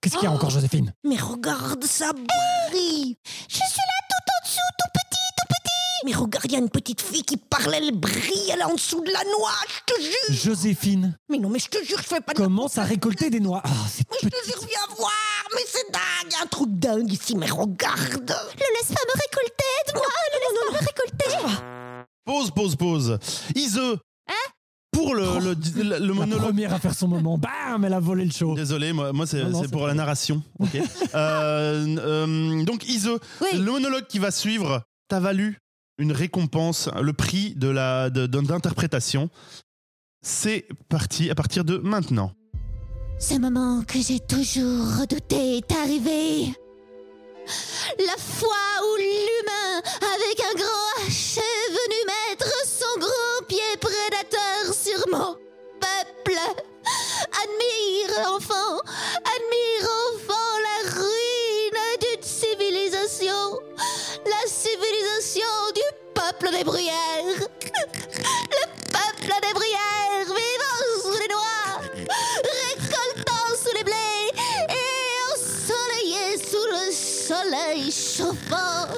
Qu'est-ce qu'il y a encore, Joséphine? Mais regarde, ça brille Je suis là tout en dessous, tout petit, tout petit. Mais regarde, il y a une petite fille qui parle, elle brille, elle est en dessous de la noix, je te jure. Joséphine. Mais non, mais je te jure, je fais pas de... commence à récolter des noix? Ah, c'est Mais je te jure, viens voir Mais c'est dingue, y a un truc dingue ici, mais regarde. Le laisse pas me récolter, aide-moi Le laisse pas me récolter Pause, pause, pause. Ise. Pour le, le, le- le La monologue. première à faire son moment. Bam, elle a volé le show. Désolé, moi, moi c'est Non, non, c'est c'est pour la narration. Euh, euh, donc, Ise, Oui. le monologue qui va suivre t'a valu une récompense, le prix de la de- de- d'interprétation. C'est parti à partir de maintenant. Ce moment que j'ai toujours redouté est arrivé. La fois où l'humain, avec un grand H, est venu mon peuple. Admire, enfant, admire, enfant, la ruine d'une civilisation, la civilisation du peuple des bruyères. Le peuple des bruyères, vivant sous les noix, récoltant sous les blés et ensoleillé sous le soleil chauffant.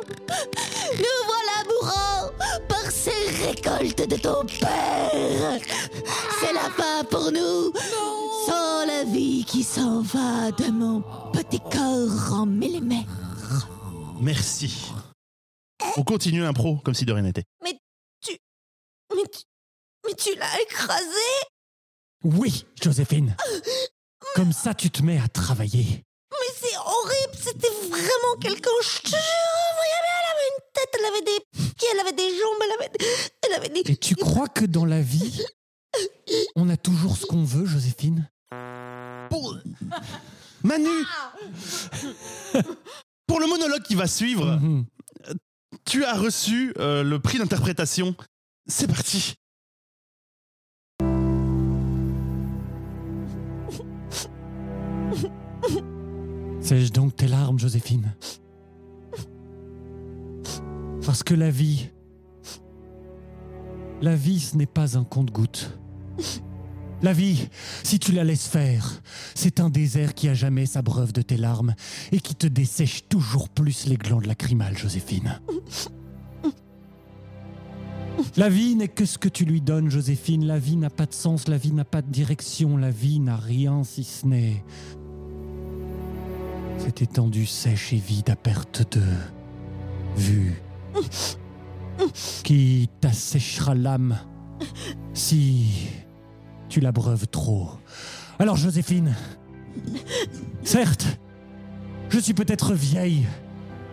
Nous voilà mourants par ces récoltes de ton père. Fin pour nous, sans la vie qui s'en va de mon petit corps en millimètres. Merci. On continue l'impro comme si de rien n'était. Mais tu, mais tu l'as écrasé? Oui, Joséphine. Comme ça, tu te mets à travailler. Mais c'est horrible, c'était vraiment quelqu'un, je te jure. Elle avait une tête, elle avait des pieds, elle avait des jambes, elle avait, elle avait des... Et tu crois que dans la vie, on a toujours ce qu'on veut, Joséphine Pour... Manu Pour le monologue qui va suivre, Mhm. tu as reçu euh, le prix d'interprétation. C'est parti. Sèche donc tes larmes, Joséphine. Parce que la vie, la vie, ce n'est pas un compte-gouttes. La vie, si tu la laisses faire, c'est un désert qui a jamais s'abreuve de tes larmes et qui te dessèche toujours plus les glandes lacrymales, Joséphine. La vie n'est que ce que tu lui donnes, Joséphine. La vie n'a pas de sens, la vie n'a pas de direction, la vie n'a rien si ce n'est cette étendue sèche et vide à perte de vue qui t'asséchera l'âme si tu l'abreuves trop. Alors Joséphine, certes, je suis peut-être vieille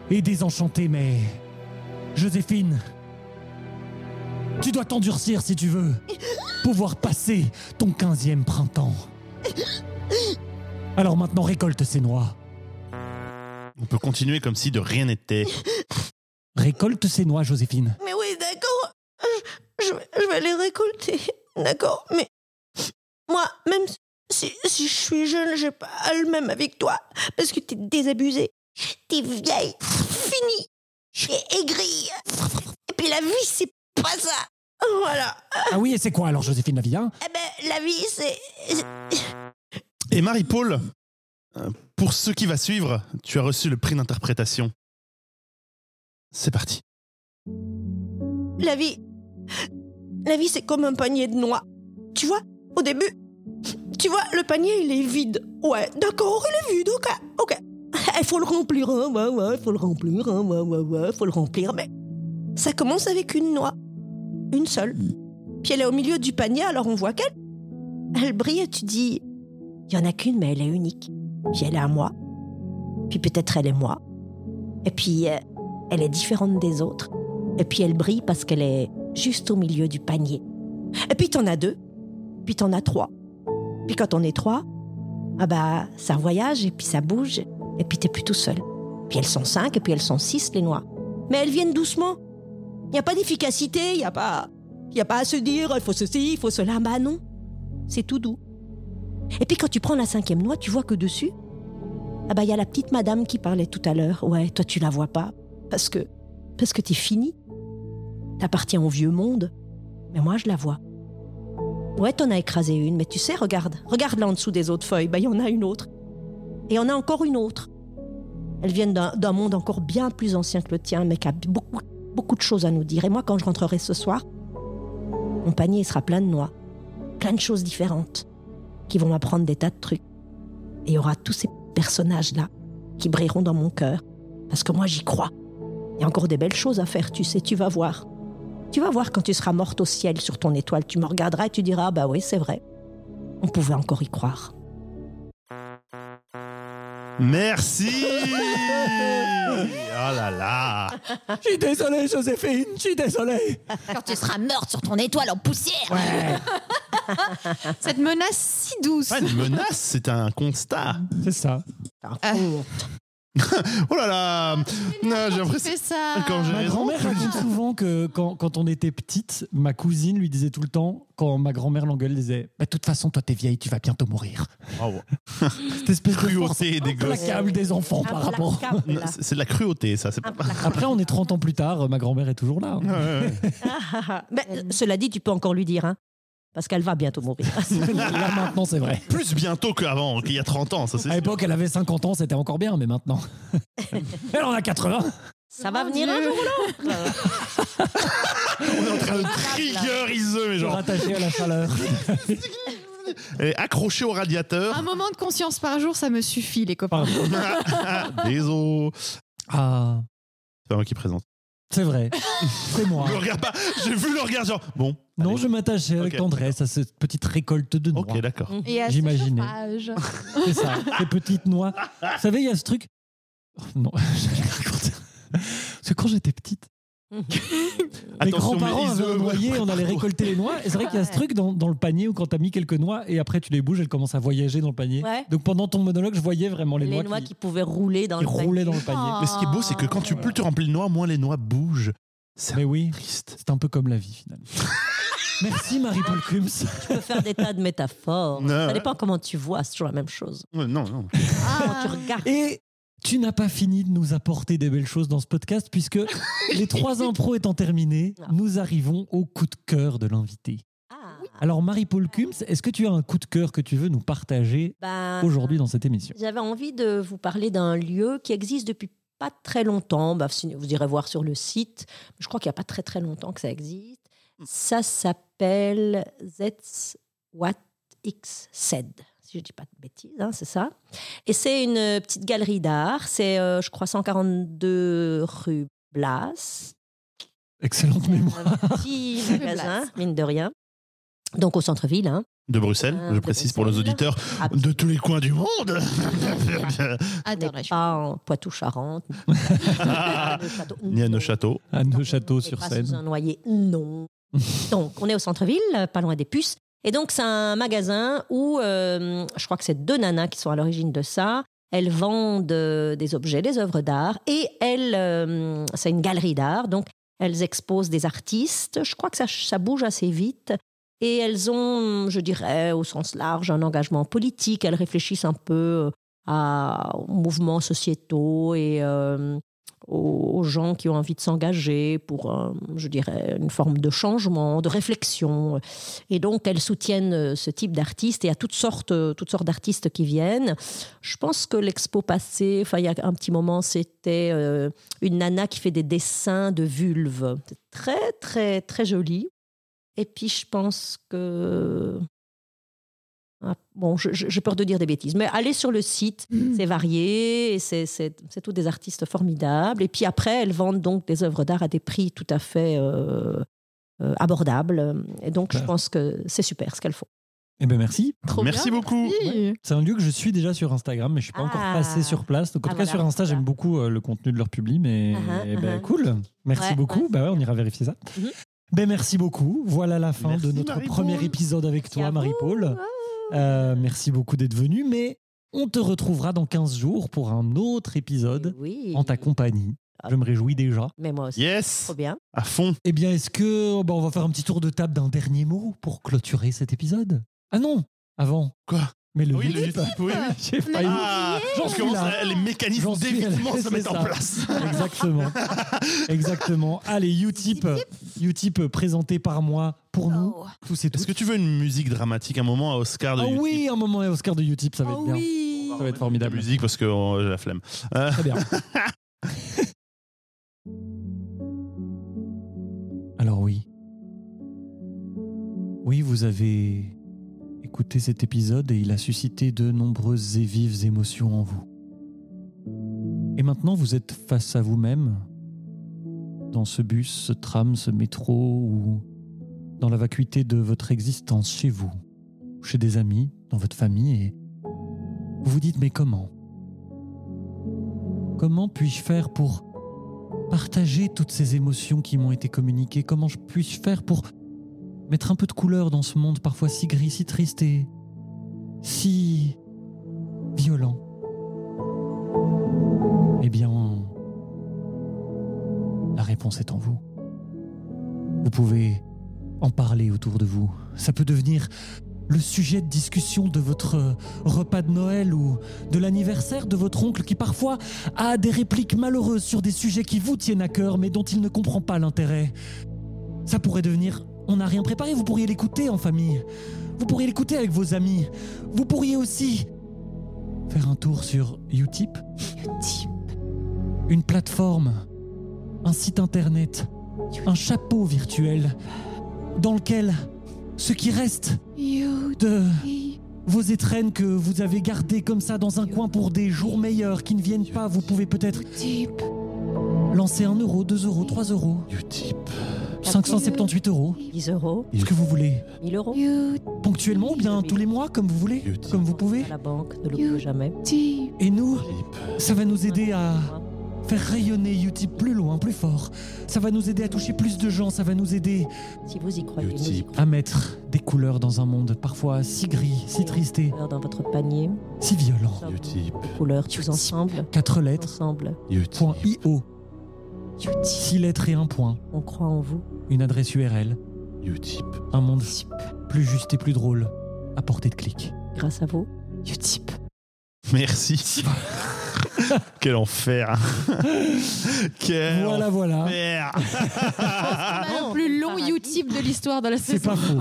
et désenchantée, mais Joséphine, tu dois t'endurcir si tu veux pouvoir passer ton quinzième printemps. Alors maintenant récolte ces noix. On peut continuer comme si de rien n'était. Récolte ces noix, Joséphine. Mais oui, d'accord, je, je vais- je vais les récolter, d'accord, mais moi, même si, si je suis jeune, j'ai pas le même avec toi, parce que t'es désabusée, t'es vieille, finie, t'es aigrie, et puis la vie, c'est pas ça. Voilà. Ah oui, et c'est quoi alors, Joséphine, la vie hein Eh ben, la vie, c'est. Et Marie-Paul, pour ce qui va suivre, tu as reçu le prix d'interprétation. C'est parti. La vie. La vie, c'est comme un panier de noix. Tu vois, au début, tu vois, le panier, il est vide. Ouais, d'accord, il est vide, ok, ok. Il faut le remplir, hein, ouais, ouais, il faut le remplir, hein, ouais, ouais, ouais, il faut le remplir. Mais ça commence avec une noix. Une seule. Puis elle est au milieu du panier, alors on voit qu'elle. Elle brille et tu dis, il y en a qu'une, mais elle est unique. Puis elle est à moi. Puis peut-être elle est moi. Et puis, euh, elle est différente des autres. Et puis elle brille parce qu'elle est juste au milieu du panier. Et puis t'en as deux, puis t'en as trois. Puis quand on est trois, ah bah ça voyage et puis ça bouge, et puis t'es plus tout seul. Puis elles sont cinq et puis elles sont six les noix. Mais elles viennent doucement. Il n'y a pas d'efficacité, il n'y a pas, il a pas à se dire il faut ceci, il faut cela. Bah non, c'est tout doux. Et puis quand tu prends la cinquième noix, tu vois que dessus, ah bah il y a la petite madame qui parlait tout à l'heure. Ouais, toi tu la vois pas parce que parce que t'es fini. T'appartiens au vieux monde. Mais moi, je la vois. Ouais, t'en as écrasé une, mais tu sais, regarde. Regarde là en dessous des autres feuilles. Bah, il y en a une autre. Et il y en a encore une autre. Elles viennent d'un monde encore bien plus ancien que le tien, mais qui a beaucoup, beaucoup de choses à nous dire. Et moi, quand je rentrerai ce soir, mon panier sera plein de noix. Plein de choses différentes. Qui vont m'apprendre des tas de trucs. Et il y aura tous ces personnages-là qui brilleront dans mon cœur. Parce que moi, j'y crois. Il y a encore des belles choses à faire, tu sais, tu vas voir. Tu vas voir quand tu seras morte au ciel sur ton étoile, tu me regarderas et tu diras, bah oui, c'est vrai. On pouvait encore y croire. Merci Oh là là Je suis désolé, Joséphine, je suis désolé. Quand tu seras morte sur ton étoile en poussière. Ouais, Cette menace si douce. Pas une menace, c'est un constat. c'est ça. Ah. Oh là là Non, J'ai l'impression... ça. Quand Ma grand-mère raconte souvent que quand, quand on était petite, ma cousine lui disait tout le temps, quand ma grand-mère l'engueule, elle disait Bah, De toute façon, toi, t'es vieille, tu vas bientôt mourir. Bravo. Cette espèce de force Cruauté des des enfants par rapport. C'est- de la cruauté, ça. C'est pas... Après, on est 30 ans plus tard, ma grand-mère est toujours là. hein. Ouais, ouais, ouais. Mais, euh, cela dit, tu peux encore lui dire, hein. Parce qu'elle va bientôt mourir. Là maintenant, c'est vrai. Plus bientôt qu'avant, qu'il y a 30 ans, ça c'est À sûr. l'époque, elle avait 50 ans, c'était encore bien, mais maintenant. Elle en a 80. Ça va venir un jour ou l'autre. On est en train de triggeriser, mais genre, rattaché à la chaleur. elle est accrochée au radiateur. Un moment de conscience par jour, ça me suffit, les copains. Désolé. Ah, C'est pas moi qui présente. C'est vrai. C'est moi. Le regarde pas. J'ai vu le regard, genre, bon. Non, allez. je m'attachais avec tendresse à cette petite récolte de noix. Ok, d'accord. Ce J'imaginais. C'est ça, ces petites noix. Vous savez, il y a ce truc. Oh, non, j'allais raconter. Parce que quand j'étais petite, mes grands-parents avaient un noyer, on allait récolter les noix. Et c'est vrai qu'il y a ce truc dans, dans le panier où quand t'as mis quelques noix et après tu les bouges, elles commencent à voyager dans le panier. Ouais. Donc pendant ton monologue, je voyais vraiment les, Les noix, qui, qui pouvaient rouler dans qui le panier. roulaient dans le panier. Oh. Mais ce qui est beau, c'est que quand tu, plus tu remplis de noix, moins les noix bougent. C'est Mais oui, triste. c'est un peu comme la vie finalement. Merci Marie-Paul Kums. Tu peux faire des tas de métaphores. Ça ouais. dépend comment tu vois, c'est toujours la même chose. Ouais, non, non. Comment Ah. tu regardes. Et tu n'as pas fini de nous apporter des belles choses dans ce podcast puisque les trois impros étant terminés, Ah. nous arrivons au coup de cœur de l'invité. Ah. Alors Marie-Paul Kums, est-ce que tu as un coup de cœur que tu veux nous partager Ben, aujourd'hui dans cette émission? J'avais envie de vous parler d'un lieu qui existe depuis pas très longtemps. Bah, vous irez voir sur le site. Je crois qu'il n'y a pas très très longtemps que ça existe. Ça s'appelle ZWATX si je ne dis pas de bêtises, hein, c'est ça. Et c'est une euh, petite galerie d'art. C'est, euh, je crois, 142 rue Blas. Excellente mémoire. Un petit magasin, mine de rien. Donc au centre-ville. Hein. De Bruxelles, Ah, je de précise pour nos auditeurs, Ah, de tous les coins du monde. n'est pas en Poitou-Charentes, Ah. Ni à Neuchâteau. À Neuchâteau sur est pas sous Seine. un noyer, non. donc, on est au centre-ville, pas loin des puces. Et donc, c'est un magasin où euh, je crois que c'est deux nanas qui sont à l'origine de ça. Elles vendent euh, des objets, des œuvres d'art. Et elles, euh, c'est une galerie d'art. Donc, elles exposent des artistes. Je crois que ça, ça bouge assez vite. Et elles ont, je dirais, au sens large, un engagement politique. Elles réfléchissent un peu à, aux mouvements sociétaux et euh, aux, gens qui ont envie de s'engager pour, je dirais, une forme de changement, de réflexion. Et donc, elles soutiennent euh, ce type d'artistes et a toutes sortes, euh, toutes sortes d'artistes qui viennent. Je pense que l'expo passée, enfin, il y a un petit moment, c'était euh, une nana qui fait des dessins de vulves. C'est très, très, très joli. Et puis, je pense que. Ah, Bon, j'ai peur de dire des bêtises, mais allez sur le site, c'est varié, c'est tous des artistes formidables. Et puis après, elles vendent donc des œuvres d'art à des prix tout à fait euh, euh, abordables. Et donc, je pense que c'est super ce qu'elles font. Eh bien merci. Trop Merci bien. beaucoup. C'est un lieu que je suis déjà sur Instagram, mais je suis pas encore Ah. passé sur place. Donc en Ah, tout cas voilà, sur Insta, j'aime beaucoup euh, le contenu de leur publi, mais Uh-huh, eh ben, cool. Merci Ouais, beaucoup. ouais, bah ouais, on ira vérifier ça. Mhm. Ben merci beaucoup. Voilà la fin Merci, de notre premier épisode avec Merci toi. Marie-Paul. Euh, merci beaucoup d'être venu, mais on te retrouvera dans 15 jours pour un autre épisode Oui. en ta compagnie. Je me réjouis déjà. Mais moi aussi. Yes, Trop bien. à fond. Eh bien, est-ce que oh, bah, on va faire un petit tour de table d'un dernier mot pour clôturer cet épisode? Ah non, avant. Quoi? Mais le Oui, le oui, oui. J'ai failli. Ah, J'en suis là. les mécanismes d'évitement se mettent en place. Exactement. Exactement. Allez, Utip, Utip présenté par moi pour nous, Oh. tous et toutes. Est-ce que tu veux une musique dramatique, un moment à Oscar de Ah Utip oui, un moment et Oscar de Utip, ça va être Oh bien. oui. Ça va être La formidable. musique parce que euh, j'ai la flemme. Euh, Très bien. Alors oui. Oui, vous avez écouté cet épisode et il a suscité de nombreuses et vives émotions en vous. Et maintenant, vous êtes face à vous-même, dans ce bus, ce tram, ce métro, ou dans la vacuité de votre existence chez vous, chez des amis, dans votre famille, et vous vous dites, mais comment? Comment puis-je faire pour partager toutes ces émotions qui m'ont été communiquées? Comment je puis-je faire pour mettre un peu de couleur dans ce monde parfois si gris, si triste et si violent? Eh bien, la réponse est en vous. Vous pouvez en parler autour de vous. Ça peut devenir le sujet de discussion de votre repas de Noël ou de l'anniversaire de votre oncle qui parfois a des répliques malheureuses sur des sujets qui vous tiennent à cœur mais dont il ne comprend pas l'intérêt. Ça pourrait devenir On n'a rien préparé, vous pourriez l'écouter en famille. Vous pourriez l'écouter avec vos amis. Vous pourriez aussi faire un tour sur Utip, Utip. une plateforme, un site internet, un chapeau virtuel dans lequel ce qui reste de vos étrennes que vous avez gardées comme ça dans un coin pour des jours meilleurs qui ne viennent pas, vous pouvez peut-être lancer 1 euro, 2 euros, 3 euros, Utip. 578 euros, 10 euros, ce que vous voulez. 1000 euros. Ponctuellement ou bien tous les mois, comme vous voulez, comme vous pouvez. À la banque, ne l'oubliez jamais. Utip. Et nous, ça va nous aider à faire rayonner Utip plus loin, plus fort. Ça va nous aider à toucher plus de gens, ça va nous aider Si vous y croyez, nous y à mettre des couleurs dans un monde parfois si gris, si triste et Dans votre panier, si violent. Utip. couleurs tous ensemble, Quatre lettres, ensemble. Utip. point .io, Utip. six lettres et un point, On croit en vous. une adresse URL, Utip. un monde plus juste et plus drôle à portée de clic. Grâce à vous. Utip. Merci. Quel enfer. Quel Voilà, voilà. enfer. Le plus long Utip de l'histoire de la C'est saison. pas faux.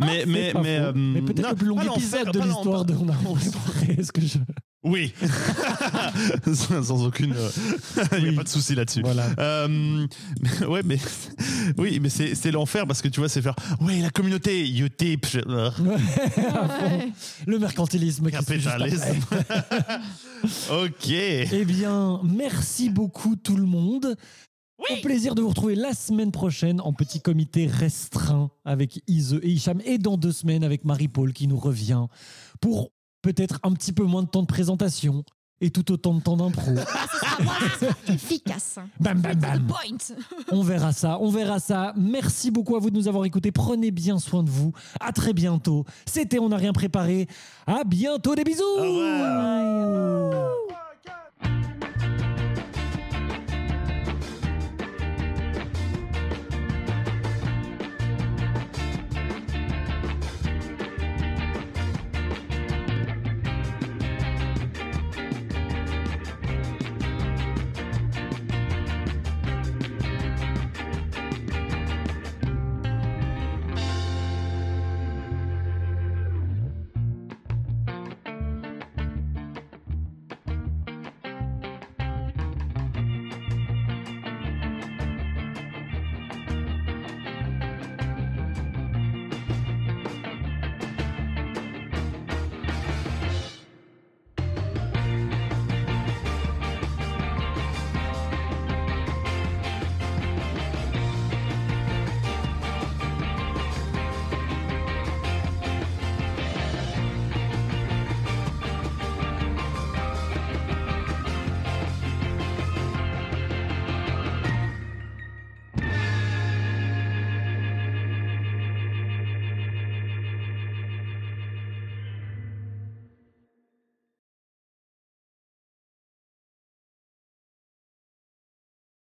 mais C'est mais pas mais, faux. euh, Mais peut-être le plus long épisode de l'histoire de On a. Est-ce que je... Oui. sans, aucune. Il n'y a Oui. pas de souci là-dessus. Voilà. Euh, mais- ouais, mais oui, mais c'est c'est l'enfer parce que tu vois, c'est faire. Ouais, la communauté, Utip. je- euh, fond. Le mercantilisme. Capitalisme. ok. Eh bien, merci beaucoup tout le monde. Au plaisir de vous retrouver la semaine prochaine en petit comité restreint avec Ise et Hicham et dans deux semaines avec Marie-Paul qui nous revient pour peut-être un petit peu moins de temps de présentation et tout autant de temps d'impro. Efficace. bam bam bam. Point. On verra ça, on verra ça. Merci beaucoup à vous de nous avoir écoutés. Prenez bien soin de vous. À très bientôt. C'était On n'a rien préparé. À bientôt, des bisous. Au revoir.